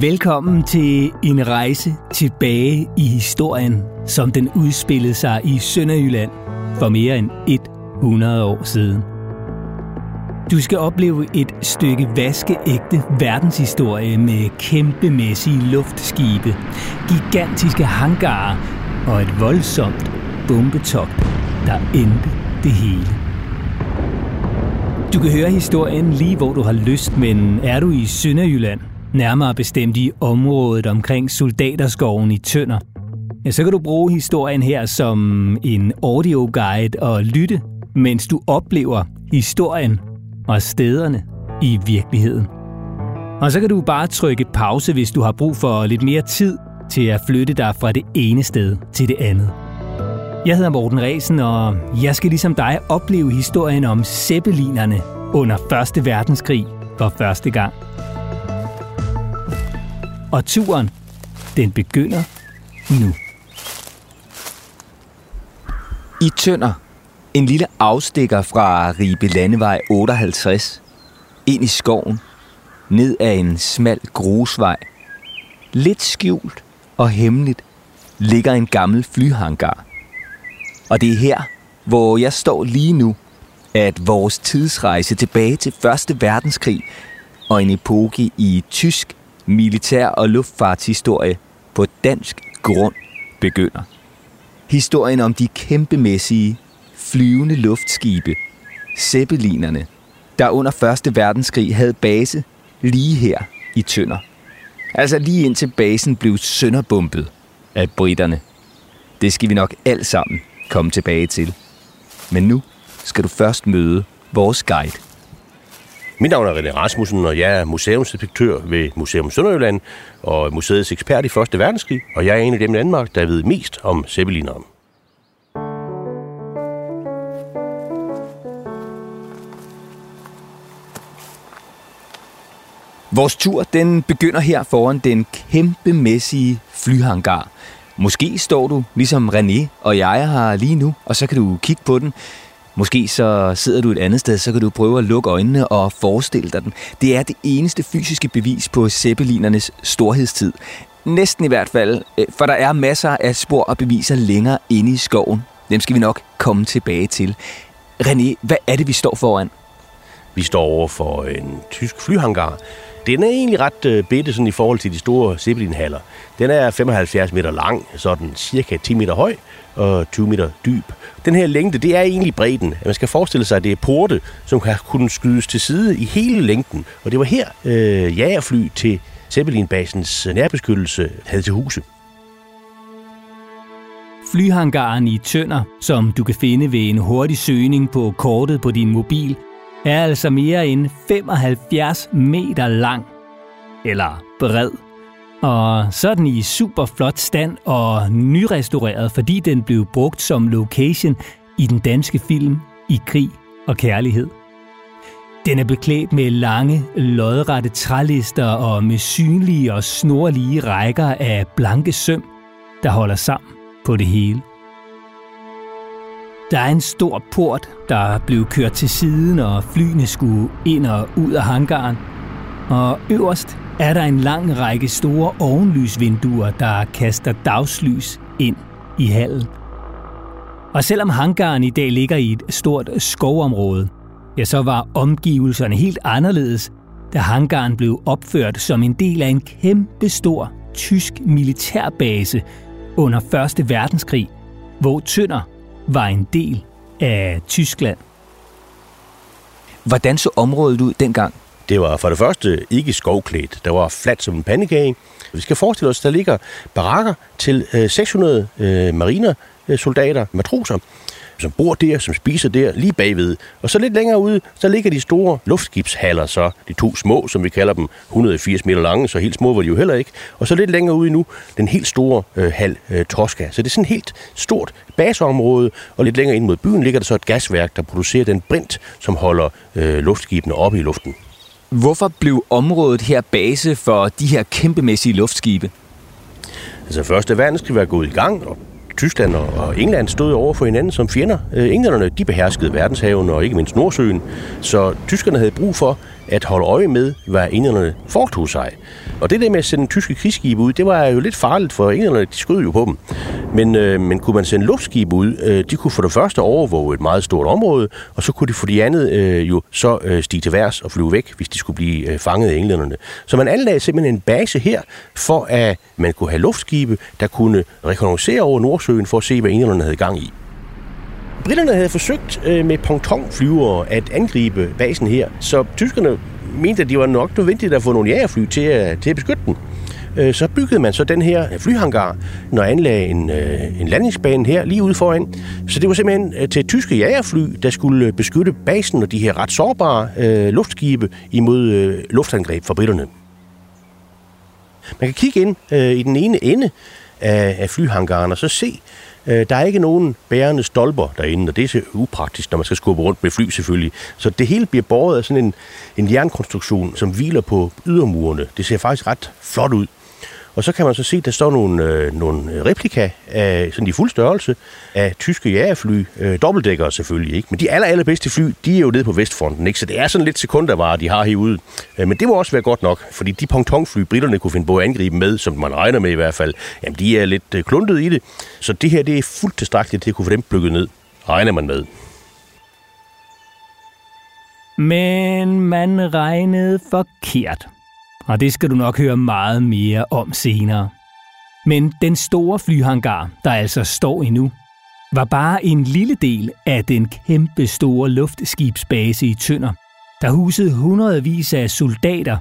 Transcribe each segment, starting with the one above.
Velkommen til en rejse tilbage i historien, som den udspillede sig i Sønderjylland for mere end 100 år siden. Du skal opleve et stykke vaskeægte verdenshistorie med kæmpemæssige luftskibe, gigantiske hangarer og et voldsomt bombetogt, der endte det hele. Du kan høre historien lige hvor du har lyst, men er du i Sønderjylland, nærmere bestemt i området omkring Soldaterskoven i Tønder, ja, så kan du bruge historien her som en audioguide og lytte, mens du oplever historien og stederne i virkeligheden. Og så kan du bare trykke pause, hvis du har brug for lidt mere tid til at flytte dig fra det ene sted til det andet. Jeg hedder Morten Resen, og jeg skal ligesom dig opleve historien om zeppelinerne under 1. verdenskrig for første gang. Og turen, den begynder nu. I Tønder, en lille afstikker fra Ribe Landevej 58, ind i skoven, ned ad en smal grusvej. Lidt skjult og hemmeligt ligger en gammel flyhangar. Og det er her, hvor jeg står lige nu, at vores tidsrejse tilbage til Første Verdenskrig og en epoke i tysk militær- og luftfartshistorie på dansk grund begynder. Historien om de kæmpemæssige flyvende luftskibe, zeppelinerne, der under 1. verdenskrig havde base lige her i Tønder. Altså lige indtil basen blev sønderbumpet af britterne. Det skal vi nok alt sammen komme tilbage til. Men nu skal du først møde vores guide. Mit navn er René Rasmussen, og jeg er museumsinspektør ved Museum Sønderjylland og museets ekspert i Første Verdenskrig, og jeg er en af dem i Danmark, der ved mest om zeppelineren. Vores tur den begynder her foran den kæmpemæssige flyhangar. Måske står du, ligesom René og jeg har lige nu, og så kan du kigge på den. Måske så sidder du et andet sted, så kan du prøve at lukke øjnene og forestille dig den. Det er det eneste fysiske bevis på zeppelinernes storhedstid. Næsten i hvert fald, øh, for der er masser af spor og beviser længere inde i skoven. Dem skal vi nok komme tilbage til. René, hvad er det, vi står foran? Vi står over for en tysk flyhangar. Den er egentlig ret øh, bitte sådan i forhold til de store Zeppelin-haller. Den er 75 meter lang, så den cirka 10 meter høj og 20 meter dyb. Den her længde, det er egentlig bredden. Man skal forestille sig, at det er porte, som kan kunne skydes til side i hele længden. Og det var her øh, jagerfly til Zeppelin-basens nærbeskyttelse havde til huse. Flyhangaren i Tønder, som du kan finde ved en hurtig søgning på kortet på din mobil, er altså mere end 75 meter lang. Eller bred. Og så er den i super flot stand og nyrestaureret, fordi den blev brugt som location i den danske film I krig og kærlighed. Den er beklædt med lange, lodrette trælister og med synlige og snorlige rækker af blanke søm, der holder sammen på det hele. Der er en stor port, der blev kørt til siden, og flyene skulle ind og ud af hangaren. Og øverst er der en lang række store ovenlysvinduer, der kaster dagslys ind i hallen. Og selvom hangaren i dag ligger i et stort skovområde, ja, så var omgivelserne helt anderledes, da hangaren blev opført som en del af en kæmpe stor tysk militærbase under 1. verdenskrig, hvor Tønder var en del af Tyskland. Hvordan så området ud dengang? Det var for det første ikke skovklædt. Der var fladt som en pandekage. Vi skal forestille os, at der ligger barakker til 600 øh, marinersoldater, matroser, som bor der, som spiser der, lige bagved. Og så lidt længere ude, så ligger de store luftskibshaller, så de to små, som vi kalder dem, 180 meter lange, så helt små var de jo heller ikke. Og så lidt længere ude nu, den helt store øh, hal øh, Tosca. Så det er sådan et helt stort baseområde, og lidt længere ind mod byen ligger der så et gasværk, der producerer den brint, som holder øh, luftskibene oppe i luften. Hvorfor blev området her base for de her kæmpemæssige luftskibe? Altså første verdenskrig var gået i gang, og Tyskland og England stod over for hinanden som fjender. Øh, englænderne de beherskede verdenshaven og ikke mindst Nordsøen, så tyskerne havde brug for at holde øje med, hvad englænderne foretog sig. Og det der med at sende tyske krigsskibe ud, det var jo lidt farligt, for englænderne de skød jo på dem. Men, øh, men kunne man sende luftskibe ud, øh, de kunne for det første overvåge et meget stort område, og så kunne de for de andet øh, jo så øh, stige til værs og flyve væk, hvis de skulle blive øh, fanget af englænderne. Så man anlagde simpelthen en base her, for at man kunne have luftskibe, der kunne rekognoscere over Nordsøen for at se, hvad englænderne havde gang i. Britterne havde forsøgt øh, med pontonflyvere at angribe basen her, så tyskerne mente, at det var nok nødvendigt at få nogle jagerfly til at, til at beskytte den. Øh, så byggede man så den her flyhangar, når anlagde en, øh, en landingsbane her lige ude foran. Så det var simpelthen øh, til tyske jagerfly, der skulle øh, beskytte basen og de her ret sårbare øh, luftskibe imod øh, luftangreb fra britterne. Man kan kigge ind øh, i den ene ende af, af flyhangaren og så se, Øh, der er ikke nogen bærende stolper derinde, og det er så upraktisk, når man skal skubbe rundt med fly selvfølgelig. Så det hele bliver båret af sådan en, en jernkonstruktion, som hviler på ydermurene. Det ser faktisk ret flot ud. Og så kan man så se, at der står nogle, øh, nogle replika af sådan i fuld størrelse af tyske jagerfly, øh, dobbeltdækkere selvfølgelig, ikke? Men de aller, allerbedste fly, de er jo nede på Vestfronten, ikke? Så det er sådan lidt sekundervarer, de har herude. Øh, men det må også være godt nok, fordi de pontonfly, britterne kunne finde på at angribe med, som man regner med i hvert fald, jamen de er lidt øh, kluntet i det. Så det her, det er fuldt tilstrækkeligt til at kunne få dem plukket ned, regner man med. Men man regnede forkert og det skal du nok høre meget mere om senere. Men den store flyhangar, der altså står endnu, var bare en lille del af den kæmpe store luftskibsbase i Tønder, der husede hundredvis af soldater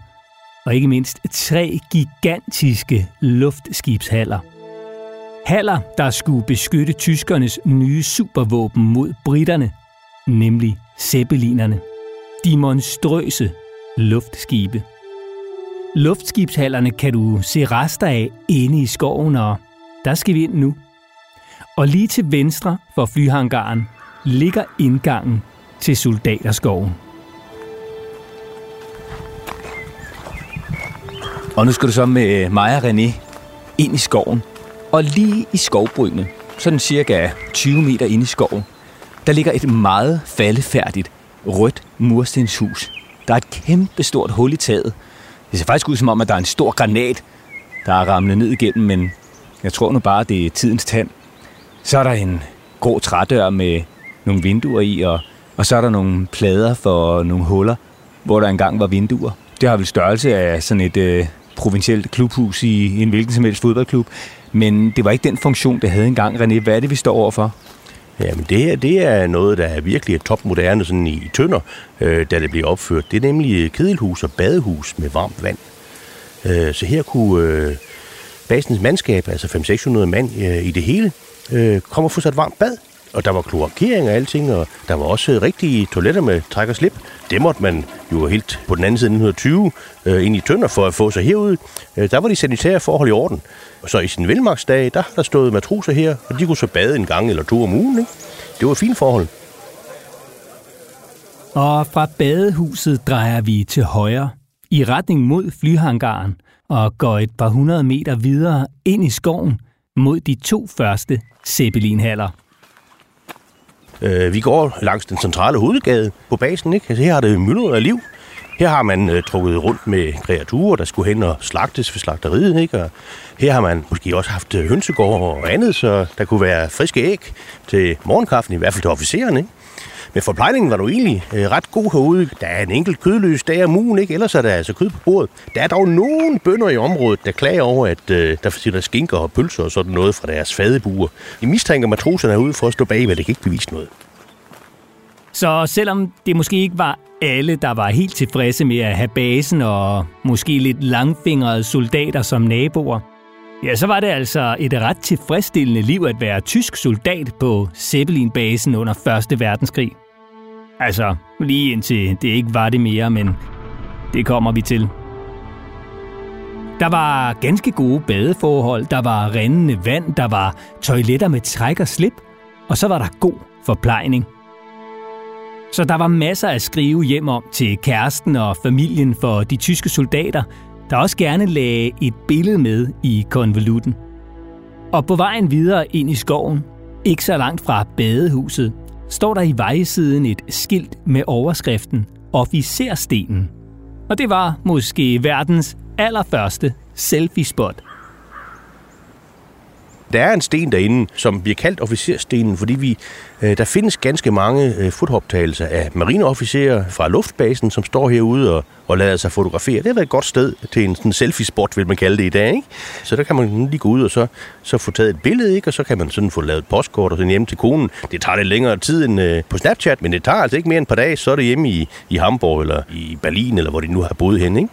og ikke mindst tre gigantiske luftskibshaller. Haller, der skulle beskytte tyskernes nye supervåben mod britterne, nemlig zeppelinerne. De monstrøse luftskibe. Luftskibshallerne kan du se rester af inde i skoven, og der skal vi ind nu. Og lige til venstre for flyhangaren ligger indgangen til Soldaterskoven. Og nu skal du så med øh, mig og René ind i skoven. Og lige i skovbrynet, sådan cirka 20 meter ind i skoven, der ligger et meget faldefærdigt rødt murstenshus. Der er et kæmpe stort hul i taget, det ser faktisk ud som om, at der er en stor granat, der er ramlet ned igennem, men jeg tror nu bare, det er tidens tand. Så er der en grå trædør med nogle vinduer i, og, og så er der nogle plader for nogle huller, hvor der engang var vinduer. Det har vel størrelse af sådan et øh, provincielt klubhus i en hvilken som helst fodboldklub. Men det var ikke den funktion, det havde engang. René, hvad er det, vi står overfor? Jamen det her, det er noget, der er virkelig topmoderne sådan i, i tønder, øh, da det bliver opført. Det er nemlig kedelhus og badehus med varmt vand. Øh, så her kunne øh, basens mandskab, altså 500-600 mand øh, i det hele, øh, komme og få sig et varmt bad. Og der var kloakering og alting, og der var også rigtige toiletter med træk og slip. Det måtte man jo helt på den anden side 1920 øh, ind i Tønder for at få sig herud. Øh, der var de sanitære forhold i orden. Og så i sin velmagsdag, der har der stået matroser her, og de kunne så bade en gang eller to om ugen. Ikke? Det var et fint forhold. Og fra badehuset drejer vi til højre, i retning mod flyhangaren, og går et par hundrede meter videre ind i skoven mod de to første Zeppelinhaller. Øh, vi går langs den centrale hovedgade på basen. Ikke? Altså, her har det myldret af liv. Her har man øh, trukket rundt med kreaturer, der skulle hen og slagtes ved slagteriet. Ikke? Og her har man måske også haft øh, hønsegård og andet, så der kunne være friske æg til morgenkaffen, i hvert fald til officererne, Ikke? Men forplejningen var nu egentlig øh, ret god herude. Der er en enkelt kødløs dag om ugen, ikke? ellers er der altså kød på bordet. Der er dog nogen bønder i området, der klager over, at øh, der der skinker og pølser og sådan noget fra deres fadebuer. De mistænker matroserne herude for at stå bag, men det kan ikke bevise noget. Så selvom det måske ikke var alle, der var helt tilfredse med at have basen og måske lidt langfingrede soldater som naboer, ja, så var det altså et ret tilfredsstillende liv at være tysk soldat på Zeppelin-basen under 1. verdenskrig. Altså, lige indtil det ikke var det mere, men det kommer vi til. Der var ganske gode badeforhold, der var rindende vand, der var toiletter med træk og slip, og så var der god forplejning – så der var masser at skrive hjem om til kæresten og familien for de tyske soldater, der også gerne lagde et billede med i konvolutten. Og på vejen videre ind i skoven, ikke så langt fra badehuset, står der i vejsiden et skilt med overskriften Officerstenen. Og det var måske verdens allerførste selfie-spot – der er en sten derinde, som bliver kaldt officerstenen, fordi vi, øh, der findes ganske mange øh, fotoptagelser af marineofficerer fra luftbasen, som står herude og, og lader sig fotografere. Det har været et godt sted til en sådan selfie-spot, vil man kalde det i dag. Ikke? Så der kan man lige gå ud og så, så få taget et billede, ikke? og så kan man sådan få lavet et postkort og sende hjem til konen. Det tager lidt længere tid end øh, på Snapchat, men det tager altså ikke mere end et par dage, så er det hjemme i, i Hamburg eller i Berlin, eller hvor de nu har boet hen. Ikke?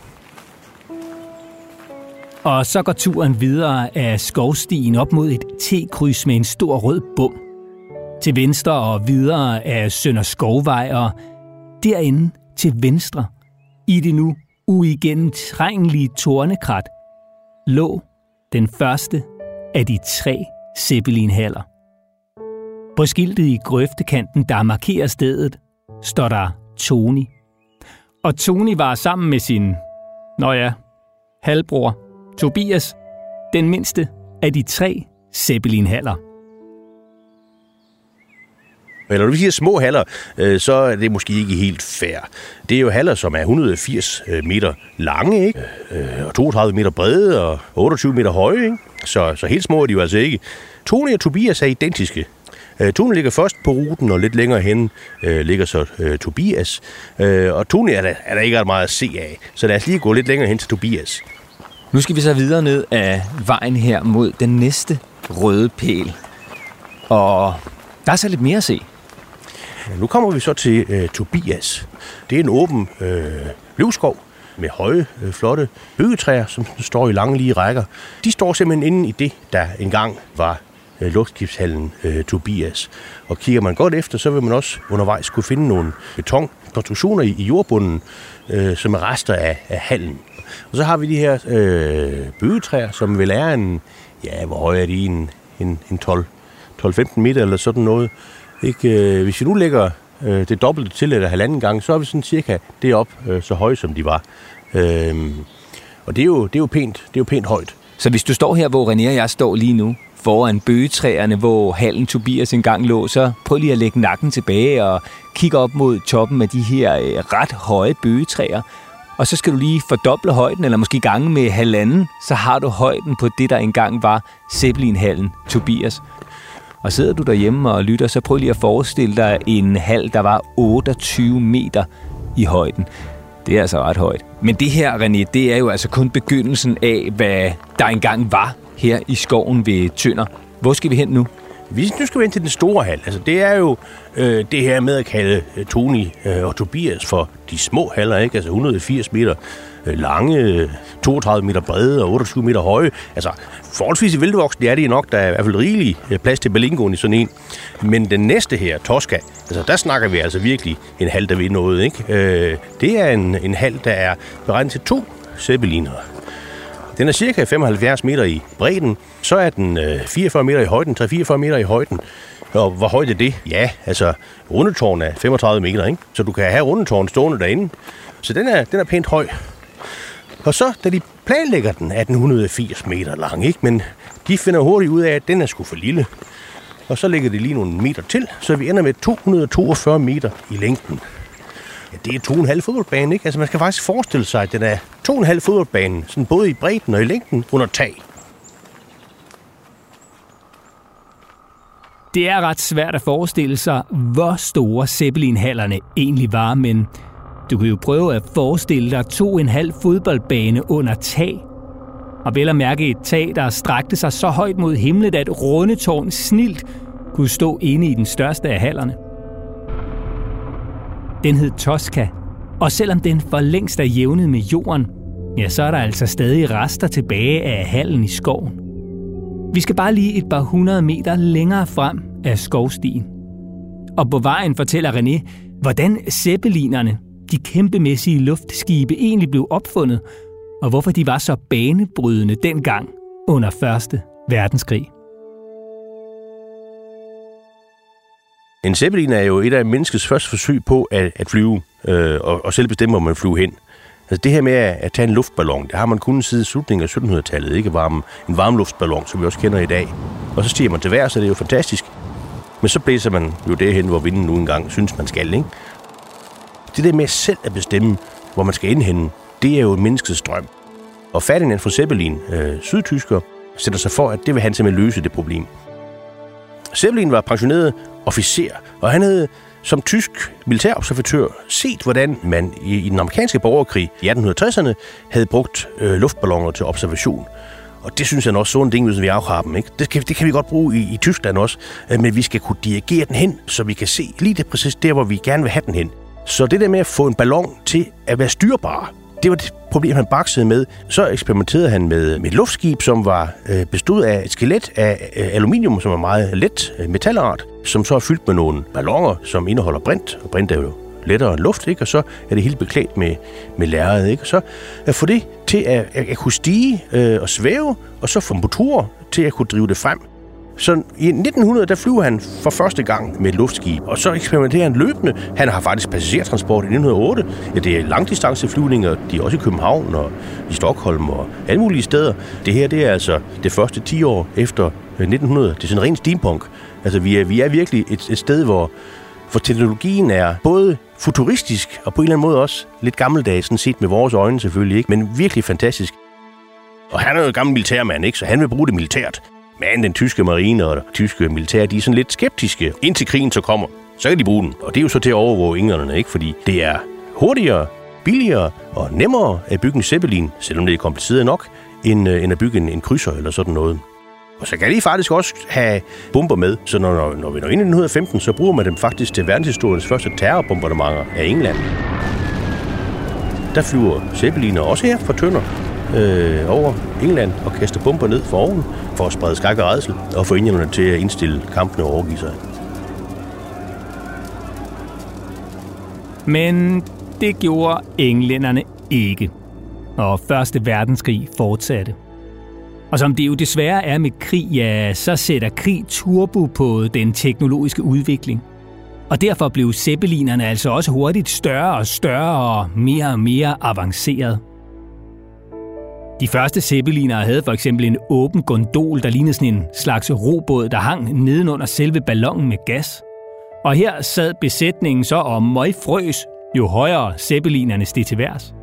Og så går turen videre af skovstien op mod et T-kryds med en stor rød bum. Til venstre og videre af Sønder Skovvej og derinde til venstre i det nu uigennemtrængelige tornekrat lå den første af de tre Zeppelinhaller. På skiltet i grøftekanten, der markerer stedet, står der Tony. Og Tony var sammen med sin, nå ja, halvbror Tobias, den mindste af de tre Zeppelin-haller. Men når vi siger små haller, øh, så er det måske ikke helt fair. Det er jo haller, som er 180 øh, meter lange, ikke? Øh, og 32 meter brede og 28 meter høje. Ikke? Så, så helt små er de jo altså ikke. Tony og Tobias er identiske. Øh, Tony ligger først på ruten, og lidt længere hen øh, ligger så øh, Tobias. Øh, og Tony er der, er der ikke ret meget at se af, så lad os lige gå lidt længere hen til Tobias. Nu skal vi så videre ned af vejen her mod den næste røde pæl. Og der er så lidt mere at se. Nu kommer vi så til øh, Tobias. Det er en åben øh, løvskov med høje, øh, flotte bøgetræer, som står i lange lige rækker. De står simpelthen inde i det, der engang var øh, luftskibshallen øh, Tobias. Og kigger man godt efter, så vil man også undervejs kunne finde nogle betonkonstruktioner i, i jordbunden, øh, som er rester af, af hallen. Og så har vi de her øh, bøgetræer, som vil er en, ja, hvor høje er de? En, en, en 12, 12-15 meter eller sådan noget. Ikke? Øh, hvis vi nu lægger øh, det dobbelte til eller halvanden gang, så er vi sådan cirka det op øh, så høje, som de var. Øh, og det er, jo, det, er jo pænt, det er jo pænt højt. Så hvis du står her, hvor René og jeg står lige nu, foran bøgetræerne, hvor hallen Tobias engang lå, så prøv lige at lægge nakken tilbage og kigge op mod toppen af de her øh, ret høje bøgetræer og så skal du lige fordoble højden, eller måske gange med halvanden, så har du højden på det, der engang var Zeppelinhallen, Tobias. Og sidder du derhjemme og lytter, så prøv lige at forestille dig en hal, der var 28 meter i højden. Det er altså ret højt. Men det her, René, det er jo altså kun begyndelsen af, hvad der engang var her i skoven ved Tønder. Hvor skal vi hen nu? Hvis nu skal vi ind til den store hal. Altså, det er jo øh, det her med at kalde øh, Tony øh, og Tobias for de små haller, ikke? Altså 180 meter øh, lange, øh, 32 meter brede og 28 meter høje. Altså, forholdsvis i vildvoksen, er det nok, der er i hvert fald rigelig øh, plads til Berlingoen i sådan en. Men den næste her, Tosca, altså der snakker vi altså virkelig en hal, der vil noget, ikke? Øh, det er en, en hal, der er beregnet til to Zeppelinere. Den er cirka 75 meter i bredden, så er den øh, 44 meter i højden, 3-44 meter i højden, og hvor højt er det? Ja, altså, rundetårn er 35 meter, ikke? Så du kan have rundetårn stående derinde. Så den er, den er pænt høj. Og så, da de planlægger den, er den 180 meter lang, ikke? Men de finder hurtigt ud af, at den er sgu for lille. Og så lægger de lige nogle meter til, så vi ender med 242 meter i længden. Ja, det er to og en halv fodboldbane, ikke? Altså, man skal faktisk forestille sig, at den er to og en halv fodboldbane, sådan både i bredden og i længden under tag. Det er ret svært at forestille sig, hvor store Zeppelin-hallerne egentlig var, men du kan jo prøve at forestille dig to en halv fodboldbane under tag. Og vel at mærke et tag, der strakte sig så højt mod himlen, at rundetårn snilt kunne stå inde i den største af hallerne. Den hed Tosca, og selvom den for længst er jævnet med jorden, ja, så er der altså stadig rester tilbage af hallen i skoven. Vi skal bare lige et par hundrede meter længere frem af skovstien. Og på vejen fortæller René, hvordan zeppelinerne, de kæmpemæssige luftskibe, egentlig blev opfundet, og hvorfor de var så banebrydende dengang under 1. verdenskrig. En zeppelin er jo et af menneskets første forsøg på at, at flyve, øh, og, og selv bestemme, hvor man flyver hen. Altså det her med at tage en luftballon, det har man kun siden slutningen af 1700-tallet, ikke varme, en varmluftballon, som vi også kender i dag. Og så stiger man til vejr, så det er jo fantastisk. Men så blæser man jo derhen, hvor vinden nu engang synes, man skal, ikke? Det der med selv at bestemme, hvor man skal indhente, det er jo en menneskets drøm. Og Ferdinand fra Zeppelin, øh, sydtysker, sætter sig for, at det vil han simpelthen løse det problem. Zeppelin var pensioneret officer, og han havde som tysk militærobservatør set, hvordan man i, i den amerikanske borgerkrig i 1860'erne havde brugt øh, luftballoner til observation. Og det synes jeg også, sådan en ting, hvis vi har dem. Ikke? Det, kan, det kan vi godt bruge i, i Tyskland også, øh, men vi skal kunne dirigere den hen, så vi kan se lige det præcis der, hvor vi gerne vil have den hen. Så det der med at få en ballon til at være styrbar, det var det problem, han baksede med. Så eksperimenterede han med, med et luftskib, som var øh, bestod af et skelet af øh, aluminium, som er meget let øh, metalart, som så er fyldt med nogle ballonger, som indeholder brint, og brint er jo lettere end luft, ikke? og så er det helt beklædt med, med lærred. Ikke? Og så at få det til at, at, at kunne stige øh, og svæve, og så få motorer til at kunne drive det frem. Så i 1900, der flyver han for første gang med et luftskib, og så eksperimenterer han løbende. Han har faktisk passagertransport i 1908. Ja, det er langdistanceflyvninger, de er også i København og i Stockholm og alle mulige steder. Det her, det er altså det første 10 år efter øh, 1900. Det er sådan en ren steampunk. Altså, vi er, vi er virkelig et, et sted, hvor, hvor teknologien er både futuristisk og på en eller anden måde også lidt gammeldags, sådan set med vores øjne selvfølgelig, ikke? men virkelig fantastisk. Og han er jo en gammel militærmand, ikke? så han vil bruge det militært. Men den tyske marine og det tyske militær, de er sådan lidt skeptiske. Indtil krigen så kommer, så kan de bruge den. Og det er jo så til at overvåge englænderne, ikke? Fordi det er hurtigere, billigere og nemmere at bygge en Zeppelin, selvom det er kompliceret nok, end, øh, end at bygge en, en krydser eller sådan noget. Og så kan de faktisk også have bomber med. Så når, når, når vi når ind i 1915, så bruger man dem faktisk til verdenshistoriens første terrorbombardementer af England. Der flyver Zeppeliner også her fra Tønder øh, over England og kaste bomber ned for oven for at sprede skak og redsel og få englænderne til at indstille kampene og overgive sig. Men det gjorde englænderne ikke. Og Første Verdenskrig fortsatte. Og som det jo desværre er med krig, ja, så sætter krig turbo på den teknologiske udvikling. Og derfor blev zeppelinerne altså også hurtigt større og større og mere og mere avanceret. De første zeppelinere havde for eksempel en åben gondol, der lignede sådan en slags robåd, der hang nedenunder selve ballonen med gas. Og her sad besætningen så og frøs, jo højere zeppelinerne steg til værs.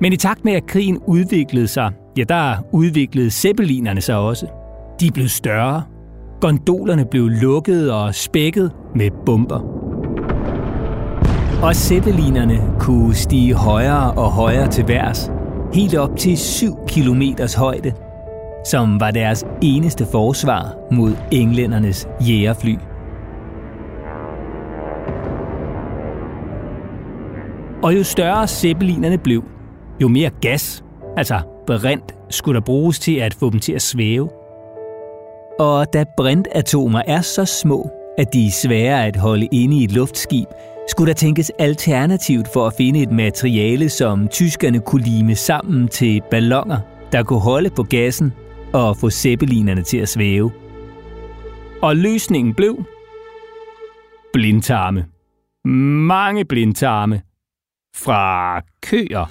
Men i takt med, at krigen udviklede sig, ja, der udviklede zeppelinerne sig også. De blev større. Gondolerne blev lukket og spækket med bomber. Og zeppelinerne kunne stige højere og højere til værs, helt op til 7 km højde, som var deres eneste forsvar mod englændernes jægerfly. Og jo større zeppelinerne blev, jo mere gas, altså brint, skulle der bruges til at få dem til at svæve. Og da brintatomer er så små, at de er svære at holde inde i et luftskib, skulle der tænkes alternativt for at finde et materiale, som tyskerne kunne lime sammen til ballonger, der kunne holde på gassen og få zeppelinerne til at svæve. Og løsningen blev blindtarme. Mange blindtarme fra køer.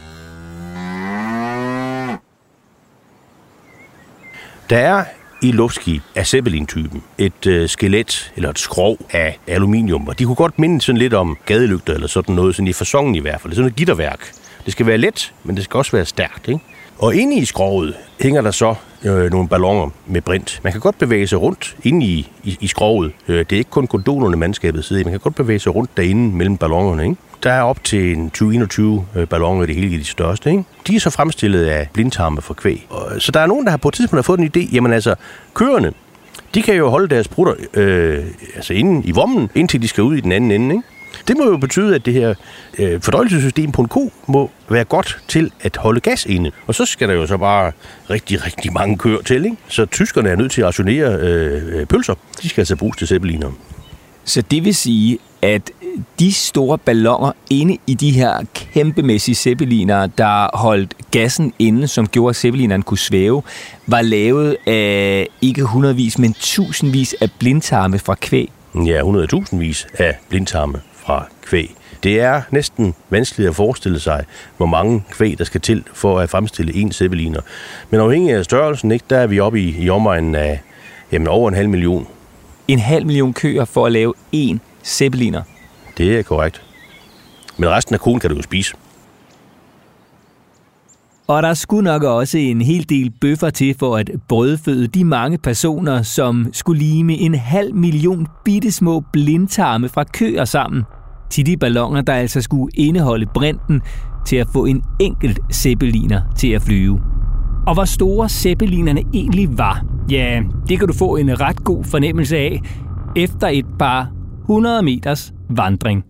Der er i luftskib af Zeppelin-typen. Et øh, skelet eller et skrog af aluminium, og de kunne godt minde sådan lidt om gadelygter eller sådan noget, sådan i fasongen i hvert fald. Det er sådan et gitterværk. Det skal være let, men det skal også være stærkt. Ikke? Og inde i skroget hænger der så øh, nogle balloner med brint. Man kan godt bevæge sig rundt inde i, i, i skroget. Øh, det er ikke kun gondolerne, mandskabet sidder i. Man kan godt bevæge sig rundt derinde mellem ballonerne. Ikke? Der er op til en 2021 øh, balloner det hele i de største. Ikke? De er så fremstillet af blindtarme for kvæg. Øh, så der er nogen, der har på et tidspunkt har fået en idé. Jamen altså, køerne, de kan jo holde deres brutter øh, altså inde i vommen, indtil de skal ud i den anden ende. Ikke? Det må jo betyde, at det her øh, fordøjelsessystem på en ko må være godt til at holde gas inde. Og så skal der jo så bare rigtig, rigtig mange køer til. Ikke? Så tyskerne er nødt til at rationere øh, øh pølser. De skal altså bruges til zeppeliner. Så det vil sige, at de store ballonger inde i de her kæmpemæssige zeppeliner, der holdt gassen inde, som gjorde, at zeppelinerne kunne svæve, var lavet af ikke hundredvis, men tusindvis af blindtarme fra kvæg. Ja, hundredtusindvis af blindtarme fra kvæg. Det er næsten vanskeligt at forestille sig, hvor mange kvæg, der skal til for at fremstille en zeppeliner. Men afhængig af størrelsen, ikke, der er vi oppe i, i omegnen af jamen, over en halv million. En halv million køer for at lave én zeppeliner? Det er korrekt. Men resten af konen kan du jo spise. Og der skulle nok også en hel del bøffer til for at brødføde de mange personer, som skulle lime en halv million bittesmå blindtarme fra køer sammen til de ballonger, der altså skulle indeholde brinten til at få en enkelt zeppeliner til at flyve. Og hvor store zeppelinerne egentlig var, ja, det kan du få en ret god fornemmelse af efter et par 100 meters vandring.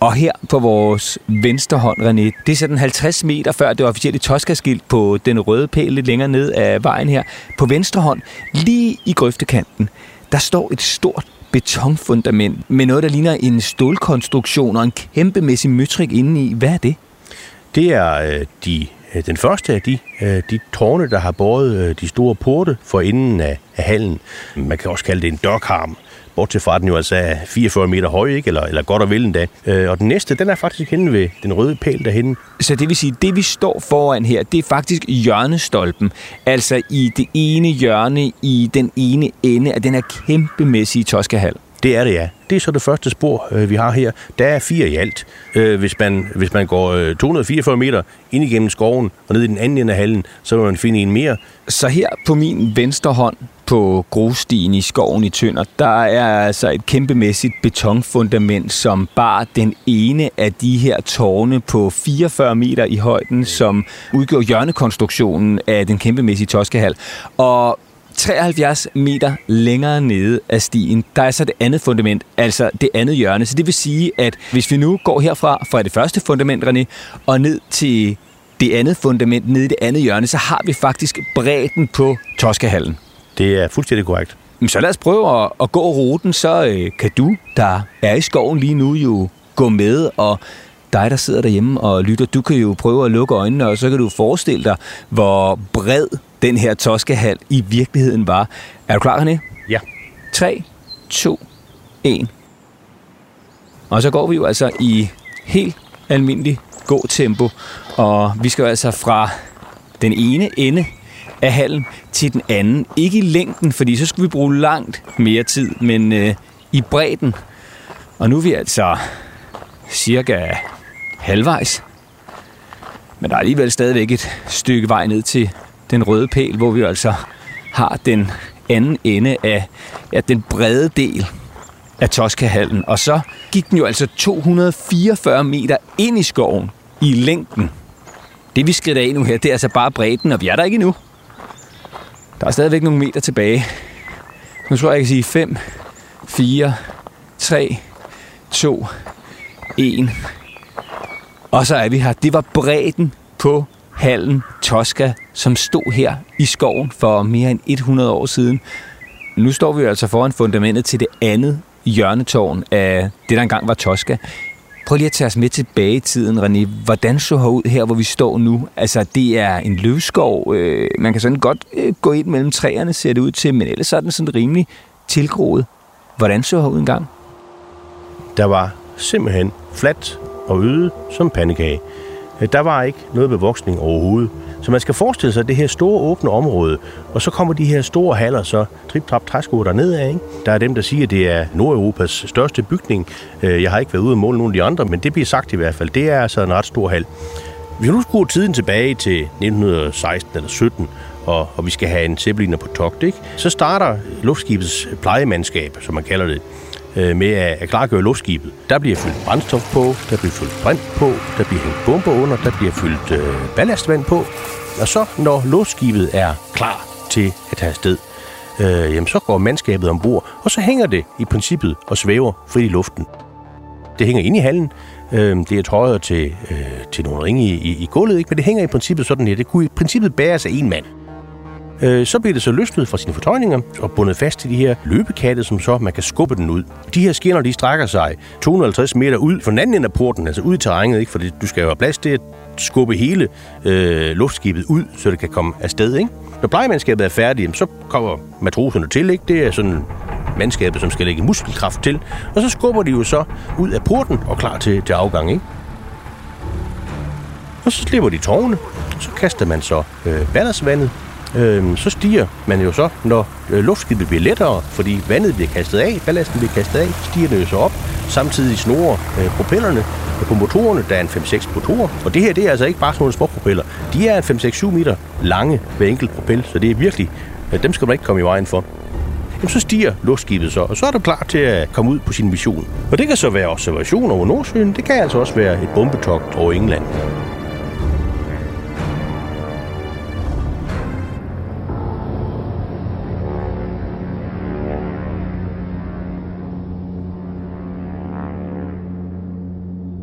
Og her på vores venstre hånd, René, det er sådan 50 meter før det officielle Tosca-skilt på den røde pæl lidt længere ned af vejen her. På venstre hånd, lige i grøftekanten, der står et stort betonfundament med noget, der ligner en stålkonstruktion og en kæmpemæssig møtrik indeni. Hvad er det? Det er øh, de, Øh, den første af de, øh, de tårne, der har båret øh, de store porte for inden af, af hallen. Man kan også kalde det en dørkarm bortset fra, at den jo altså er 44 meter høj, ikke? Eller, eller godt og vel endda. Øh, og den næste, den er faktisk henne ved den røde pæl derhenne. Så det vil sige, det vi står foran her, det er faktisk hjørnestolpen. Altså i det ene hjørne, i den ene ende af den her kæmpemæssige Toskahal. Det er det, ja. Det er så det første spor, øh, vi har her. Der er fire i alt. Øh, hvis, man, hvis man går øh, 244 meter ind igennem skoven og ned i den anden ende af hallen, så vil man finde en mere. Så her på min venstre hånd, på grusstien i skoven i Tønder, der er altså et kæmpemæssigt betonfundament, som bar den ene af de her tårne på 44 meter i højden, som udgjorde hjørnekonstruktionen af den kæmpemæssige Toskehal. Og 73 meter længere nede af stien, der er så det andet fundament, altså det andet hjørne. Så det vil sige, at hvis vi nu går herfra, fra det første fundament, René, og ned til det andet fundament nede i det andet hjørne, så har vi faktisk bredden på Toskahallen. Det er fuldstændig korrekt. Så lad os prøve at, at gå ruten, så øh, kan du, der er i skoven lige nu, jo gå med, og dig, der sidder derhjemme og lytter, du kan jo prøve at lukke øjnene, og så kan du forestille dig, hvor bred den her toskehal i virkeligheden var. Er du klar, René? Ja. 3, 2, 1. Og så går vi jo altså i helt almindelig god tempo, og vi skal jo altså fra den ene ende af hallen til den anden. Ikke i længden, fordi så skulle vi bruge langt mere tid, men øh, i bredden. Og nu er vi altså cirka halvvejs. Men der er alligevel stadigvæk et stykke vej ned til den røde pæl, hvor vi altså har den anden ende af ja, den brede del af Toskahallen. Og så gik den jo altså 244 meter ind i skoven i længden. Det vi skrider af nu her, det er altså bare bredden, og vi er der ikke endnu. Der er stadigvæk nogle meter tilbage. Nu tror jeg, jeg kan sige 5, 4, 3, 2, 1. Og så er vi her. Det var bredden på hallen Tosca, som stod her i skoven for mere end 100 år siden. Nu står vi altså foran fundamentet til det andet hjørnetårn af det, der engang var Tosca. Prøv lige at tage os med tilbage i tiden, René. Hvordan så ud her, hvor vi står nu? Altså, det er en løvskov. Øh, man kan sådan godt øh, gå ind mellem træerne, ser det ud til, men ellers er den sådan rimelig tilgroet. Hvordan så ud engang? Der var simpelthen fladt og øde som pandekage. Øh, der var ikke noget bevoksning overhovedet. Så man skal forestille sig det her store åbne område, og så kommer de her store haller, så trip-trap træsko der nedad. Ikke? Der er dem, der siger, at det er Nordeuropas største bygning. Øh, jeg har ikke været ude og måle nogen af de andre, men det bliver sagt i hvert fald. Det er altså en ret stor hal. Vi nu skruer tiden tilbage til 1916 eller 17, og, og vi skal have en zeppeliner på togt, ikke? så starter luftskibets plejemandskab, som man kalder det, øh, med at klargøre luftskibet. Der bliver fyldt brændstof på, der bliver fyldt brint på, der bliver hængt bomber under, der bliver fyldt øh, ballastvand på. Og så, når luftskibet er klar til at tage afsted, øh, jamen, så går mandskabet ombord, og så hænger det i princippet og svæver frit i luften. Det hænger inde i hallen. Øh, det er trøjet til, øh, til nogle ringe i, i, i gulvet, ikke? men det hænger i princippet sådan her. Det kunne i princippet bæres af en mand. Øh, så bliver det så løsnet fra sine fortøjninger og bundet fast til de her løbekatte, som så man kan skubbe den ud. De her skinner, de strækker sig 250 meter ud fra den anden ende af porten, altså ud i terrænet, ikke? fordi du skal jo have plads til at skubbe hele øh, luftskibet ud, så det kan komme afsted. Ikke? Når plejemandskabet er færdigt, så kommer matroserne til. Ikke? Det er sådan mandskabet, som skal lægge muskelkraft til. Og så skubber de jo så ud af porten og klar til, til afgang. Ikke? Og så slipper de tårne, så kaster man så øh, vandet øh, så stiger man jo så, når øh, luftskibet bliver lettere, fordi vandet bliver kastet af, ballasten bliver kastet af, stiger det jo så op. Samtidig snorer øh, propellerne på motorerne, der er en 5-6 motorer. Og det her, det er altså ikke bare sådan nogle små propeller. De er 5-6-7 meter lange ved enkelt propel, så det er virkelig, øh, dem skal man ikke komme i vejen for. Jamen, så stiger luftskibet så, og så er du klar til at komme ud på sin mission. Og det kan så være observation over Nordsøen, det kan altså også være et bombetogt over England.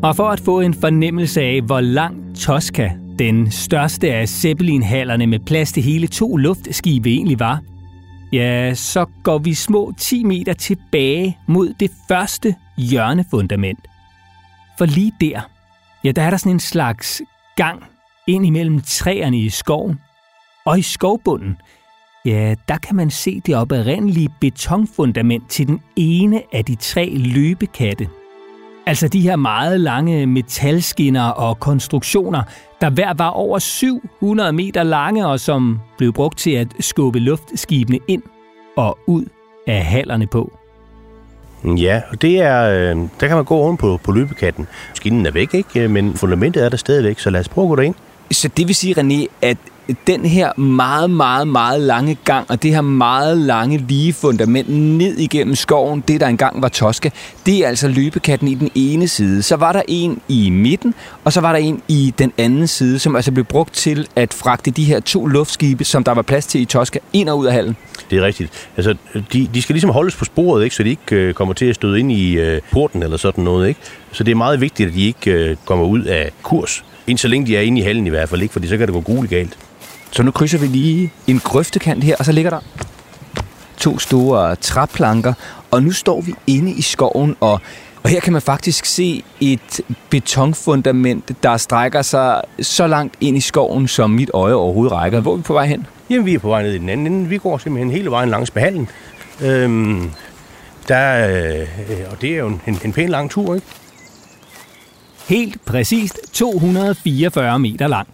Og for at få en fornemmelse af, hvor lang Tosca, den største af Zeppelin-hallerne med plads til hele to luftskibe egentlig var, ja, så går vi små 10 meter tilbage mod det første hjørnefundament. For lige der, ja, der er der sådan en slags gang ind imellem træerne i skoven. Og i skovbunden, ja, der kan man se det oprindelige betonfundament til den ene af de tre løbekatte – Altså de her meget lange metalskinner og konstruktioner, der hver var over 700 meter lange og som blev brugt til at skubbe luftskibene ind og ud af hallerne på. Ja, og det er, øh, der kan man gå oven på, på løbekatten. Skinnen er væk, ikke? men fundamentet er der stadigvæk, så lad os prøve at gå derind. Så det vil sige, René, at den her meget, meget, meget lange gang, og det her meget lange lige fundament ned igennem skoven, det der engang var Toske, det er altså løbekatten i den ene side. Så var der en i midten, og så var der en i den anden side, som altså blev brugt til at fragte de her to luftskibe, som der var plads til i Toske, ind og ud af hallen. Det er rigtigt. Altså, de, de skal ligesom holdes på sporet, ikke? så de ikke øh, kommer til at støde ind i øh, porten eller sådan noget. Ikke? Så det er meget vigtigt, at de ikke øh, kommer ud af kurs. Indtil så længe de er inde i hallen i hvert fald, ikke? fordi så kan det gå gult galt. Så nu krydser vi lige en grøftekant her, og så ligger der to store træplanker, og nu står vi inde i skoven, og, og her kan man faktisk se et betonfundament, der strækker sig så langt ind i skoven, som mit øje overhovedet rækker. Hvor er vi på vej hen? Jamen, vi er på vej ned i den anden ende. Vi går simpelthen hele vejen langs behandlen. Øhm, der, øh, og det er jo en, en pæn lang tur, ikke? Helt præcist 244 meter lang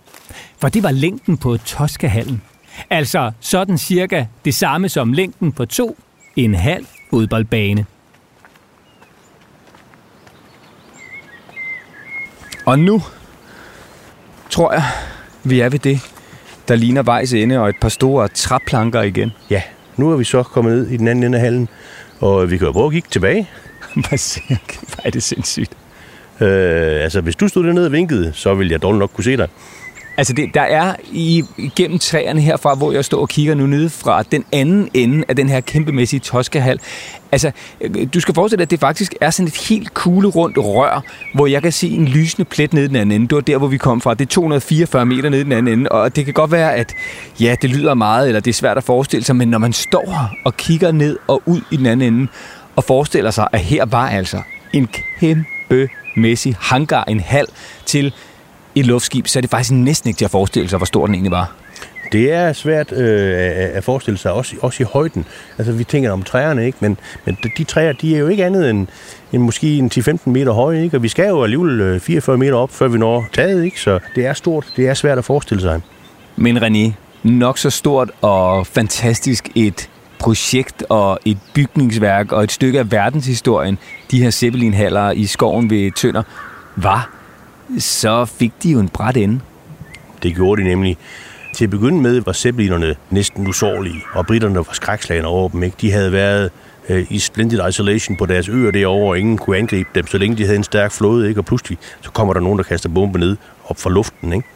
for det var længden på Toskahallen. Altså sådan cirka det samme som længden på to en halv fodboldbane. Og nu tror jeg, vi er ved det, der ligner vejs ende og et par store træplanker igen. Ja, nu er vi så kommet ned i den anden ende af hallen, og vi kan jo prøve at kigge tilbage. Hvad er det sindssygt. Øh, altså, hvis du stod dernede og vinkede, så ville jeg dårligt nok kunne se dig. Altså, det, der er i, igennem træerne herfra, hvor jeg står og kigger nu nede fra den anden ende af den her kæmpemæssige Toskahal. Altså, øh, du skal forestille dig, at det faktisk er sådan et helt kugle rundt rør, hvor jeg kan se en lysende plet nede i den anden ende. Det var der, hvor vi kom fra. Det er 244 meter nede i den anden ende, og det kan godt være, at ja, det lyder meget, eller det er svært at forestille sig, men når man står her og kigger ned og ud i den anden ende, og forestiller sig, at her var altså en kæmpemæssig hangar, en hal til et luftskib, så er det faktisk næsten ikke til at forestille sig, hvor stor den egentlig var. Det er svært øh, at forestille sig, også, også i højden. Altså, vi tænker om træerne, ikke? Men, men de træer, de er jo ikke andet end, end måske en 10-15 meter høje, ikke? Og vi skal jo alligevel 44 øh, meter op, før vi når taget, ikke? Så det er stort. Det er svært at forestille sig. Men René, nok så stort og fantastisk et projekt og et bygningsværk og et stykke af verdenshistorien, de her Zeppelin-haller i skoven ved Tønder, var så fik de jo en bræt ende. Det gjorde de nemlig. Til at begynde med var zeppelinerne næsten usårlige, og britterne var skrækslagende over dem. Ikke? De havde været øh, i splendid isolation på deres øer derovre, og ingen kunne angribe dem, så længe de havde en stærk flåde, ikke? og pludselig så kommer der nogen, der kaster bombe ned op fra luften. Ikke?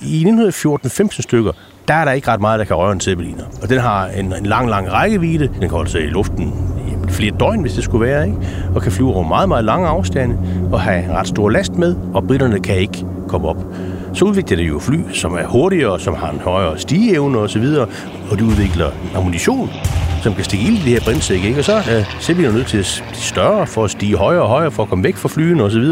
I 1914-15 stykker, der er der ikke ret meget, der kan røre en zeppeliner. Og den har en, en lang, lang rækkevidde. Den kan holde sig i luften flere døgn, hvis det skulle være, ikke? og kan flyve over meget, meget lange afstande og have en ret stor last med, og britterne kan ikke komme op. så udvikler de jo fly, som er hurtigere, som har en højere stigeevne osv., og de udvikler ammunition, som kan stikke ild i det her brindsæk, ikke? Og så øh, vi jo nødt til at blive større for at stige højere og højere, for at komme væk fra flyene osv.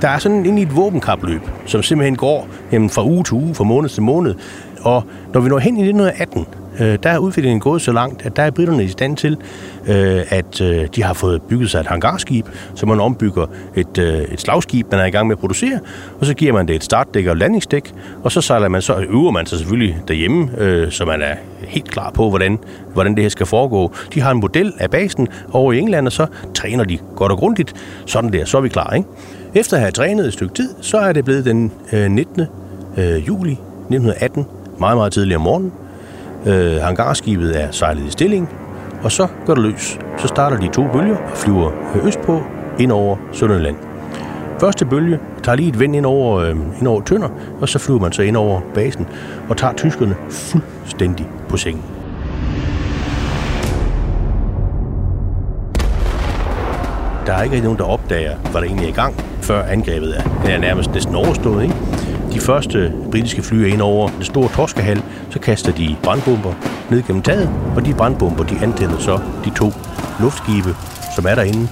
Der er sådan i et våbenkapløb, som simpelthen går jamen, fra uge til uge, fra måned til måned. Og når vi når hen i 1918, øh, der er udviklingen gået så langt, at der er britterne i stand til, øh, at øh, de har fået bygget sig et hangarskib, så man ombygger et, øh, et slagskib, man er i gang med at producere, og så giver man det et startdæk og landingsdæk, og så sejler man så, øver man sig selvfølgelig derhjemme, øh, så man er helt klar på, hvordan, hvordan det her skal foregå. De har en model af basen over i England, og så træner de godt og grundigt. Sådan der, så er vi klar, ikke? Efter at have trænet et stykke tid, så er det blevet den øh, 19. Øh, juli 1918, meget, meget tidligere om morgenen. Øh, hangarskibet er sejlet i stilling, og så går det løs. Så starter de to bølger og flyver østpå ind over Sønderland. Første bølge tager lige et vind ind over, øh, ind over Tønder, og så flyver man så ind over basen og tager tyskerne fuldstændig på sengen. Der er ikke nogen, der opdager, hvad der egentlig er i gang, før angrebet er, er nærmest næsten overstået. Ikke? De første britiske fly ind over den store Torskehal, så kaster de brandbomber ned gennem taget, og de brandbomber de antænder så de to luftskibe, som er derinde,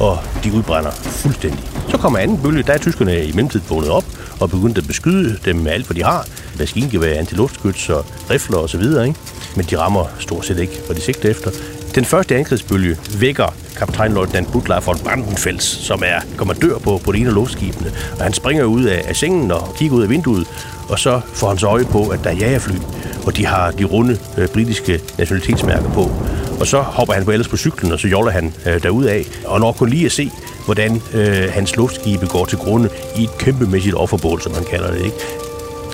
og de udbrænder fuldstændig. Så kommer anden bølge, der er tyskerne i mellemtiden vågnet op og begyndt at beskyde dem med alt, hvad de har. Maskingevær, antiluftskyts og rifler osv. Ikke? Men de rammer stort set ikke, hvad de sigter efter. Den første angrebsbølge vækker kaptajnløjtnant Butler von Brandenfels, som er kommandør på, på det ene af luftskibene. Og han springer ud af, af sengen og kigger ud af vinduet, og så får han så øje på, at der er jagerfly, og de har de runde øh, britiske nationalitetsmærker på. Og så hopper han på ellers på cyklen, og så joller han øh, derud af, og når kun lige at se, hvordan øh, hans luftskibe går til grunde i et kæmpemæssigt offerbål, som man kalder det. Ikke?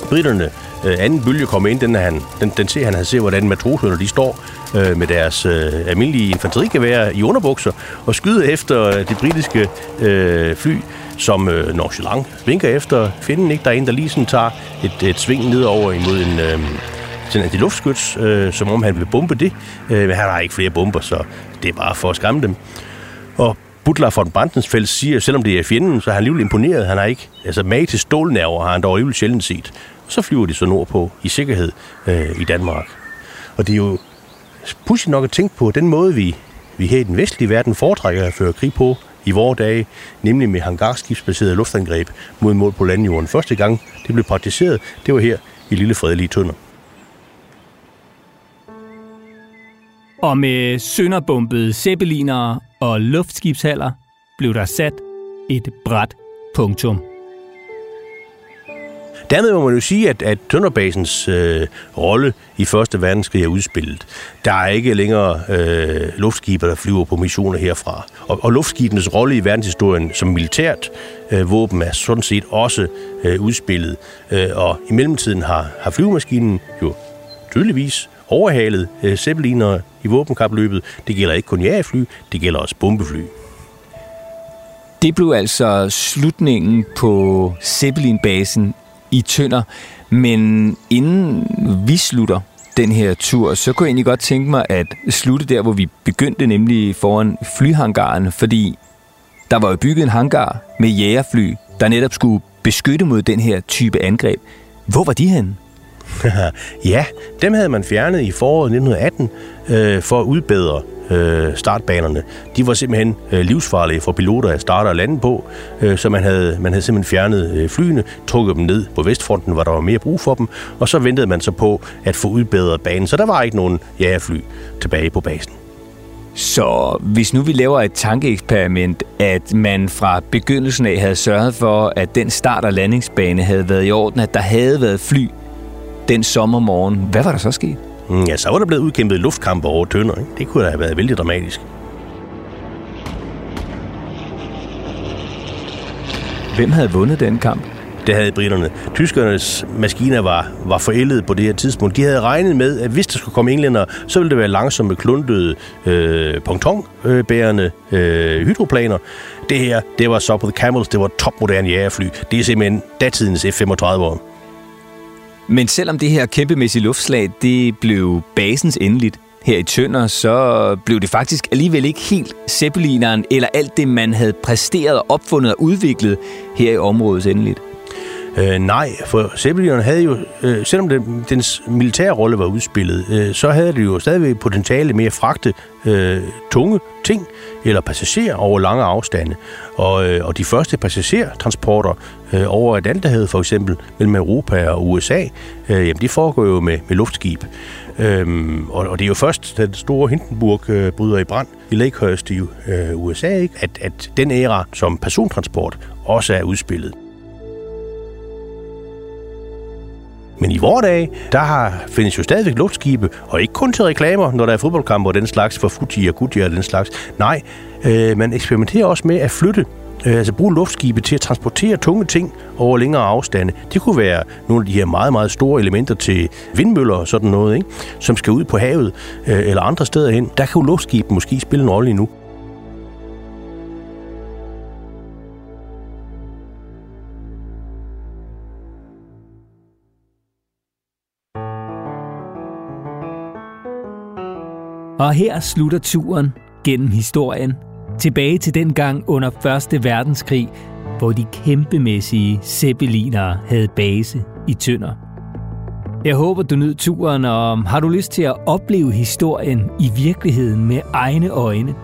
Britterne øh, anden bølge kommer ind, den, er han, den, den ser han, han ser, hvordan matroserne de står øh, med deres øh, almindelige infanterigevær i underbukser og skyder efter øh, det britiske øh, fly, som øh, nonchalant vinker efter fjenden. Ikke? Der er en, der lige sådan tager et, et sving nedover imod en... Øh, sådan en luftskyts, øh, som om han vil bombe det. Øh, men han har ikke flere bomber, så det er bare for at skræmme dem. Og Butler von Brandensfeld siger, at selvom det er fjenden, så er han alligevel imponeret. Han har ikke, altså mag til stålnerver har han dog alligevel sjældent set. Så flyver de så nordpå i sikkerhed øh, i Danmark. Og det er jo pudsigt nok at tænke på den måde, vi, vi her i den vestlige verden foretrækker at føre krig på i vore dage, nemlig med hangarskibsbaseret luftangreb mod mål på landjorden. Første gang det blev praktiseret, det var her i Lille Fredelige Tønder. Og med sønderbombede zeppeliner og luftskibshaller blev der sat et bræt punktum. Dermed må man jo sige, at, at Tønderbasens øh, rolle i Første Verdenskrig er udspillet. Der er ikke længere øh, luftskibe, der flyver på missioner herfra. Og, og luftskibenes rolle i verdenshistorien som militært øh, våben er sådan set også øh, udspillet. Øh, og i mellemtiden har, har flyvemaskinen jo tydeligvis overhalet øh, zeppelinere i våbenkapløbet. Det gælder ikke kun jagerfly, det gælder også bombefly. Det blev altså slutningen på Zeppelin-basen i Tønder. Men inden vi slutter den her tur, så kunne jeg egentlig godt tænke mig at slutte der, hvor vi begyndte, nemlig foran flyhangaren, fordi der var jo bygget en hangar med jægerfly, der netop skulle beskytte mod den her type angreb. Hvor var de henne? ja, dem havde man fjernet i foråret 1918 øh, for at udbedre øh, startbanerne. De var simpelthen øh, livsfarlige for piloter at starte og lande på, øh, så man havde, man havde simpelthen fjernet øh, flyene, trukket dem ned på Vestfronten, hvor der var mere brug for dem, og så ventede man så på at få udbedret banen, så der var ikke nogen jagerfly tilbage på basen. Så hvis nu vi laver et tankeeksperiment, at man fra begyndelsen af havde sørget for, at den start- og landingsbane havde været i orden, at der havde været fly den sommermorgen, hvad var der så sket? Mm, ja, så var der blevet udkæmpet luftkampe over Tønder. Ikke? Det kunne da have været vældig dramatisk. Hvem havde vundet den kamp? Det havde britterne. Tyskernes maskiner var, var forældet på det her tidspunkt. De havde regnet med, at hvis der skulle komme englænder, så ville det være langsomme, kluntede, øh, pontonbærende øh, hydroplaner. Det her, det var så på The Camels, det var topmoderne jægerfly. Det er simpelthen datidens F-35'ere. Men selvom det her kæmpemæssige luftslag, det blev basens endeligt her i Tønder, så blev det faktisk alligevel ikke helt Zeppelineren eller alt det, man havde præsteret, opfundet og udviklet her i området endeligt. Øh, nej, for Zeppelin havde jo, øh, selvom den, dens militære rolle var udspillet, øh, så havde det jo stadigvæk potentiale med at fragte øh, tunge ting eller passagerer over lange afstande. Og, øh, og de første passagertransporter øh, over Atlanterhavet for eksempel mellem Europa og USA, øh, jamen de foregår jo med, med luftskib. Øhm, og, og det er jo først, da den store Hindenburg øh, bryder i brand i Lakehurst i øh, USA, ikke? At, at den æra som persontransport også er udspillet. Men i vore dage, der har, findes jo stadigvæk luftskibe, og ikke kun til reklamer, når der er fodboldkampe og den slags, for Fuji og Gucci og den slags. Nej, øh, man eksperimenterer også med at flytte øh, altså bruge luftskibe til at transportere tunge ting over længere afstande. Det kunne være nogle af de her meget, meget store elementer til vindmøller og sådan noget, ikke? som skal ud på havet øh, eller andre steder hen. Der kan jo luftskibet måske spille en rolle endnu. Og her slutter turen gennem historien. Tilbage til den gang under 1. verdenskrig, hvor de kæmpemæssige zeppelinere havde base i Tønder. Jeg håber, du nød turen, og har du lyst til at opleve historien i virkeligheden med egne øjne,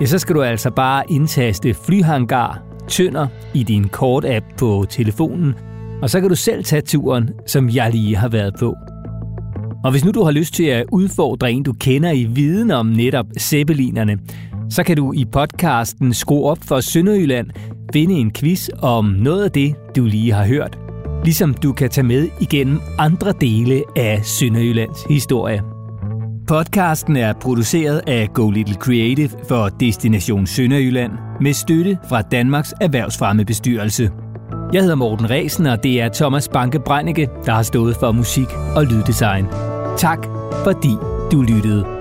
ja, så skal du altså bare indtaste flyhangar Tønder i din kort-app på telefonen, og så kan du selv tage turen, som jeg lige har været på. Og hvis nu du har lyst til at udfordre en, du kender i viden om netop zeppelinerne, så kan du i podcasten Skru op for Sønderjylland finde en quiz om noget af det, du lige har hørt. Ligesom du kan tage med igennem andre dele af Sønderjyllands historie. Podcasten er produceret af Go Little Creative for Destination Sønderjylland med støtte fra Danmarks Erhvervsfremmebestyrelse. Jeg hedder Morten Resen, og det er Thomas Banke Breinicke, der har stået for musik og lyddesign. Tak fordi du lyttede.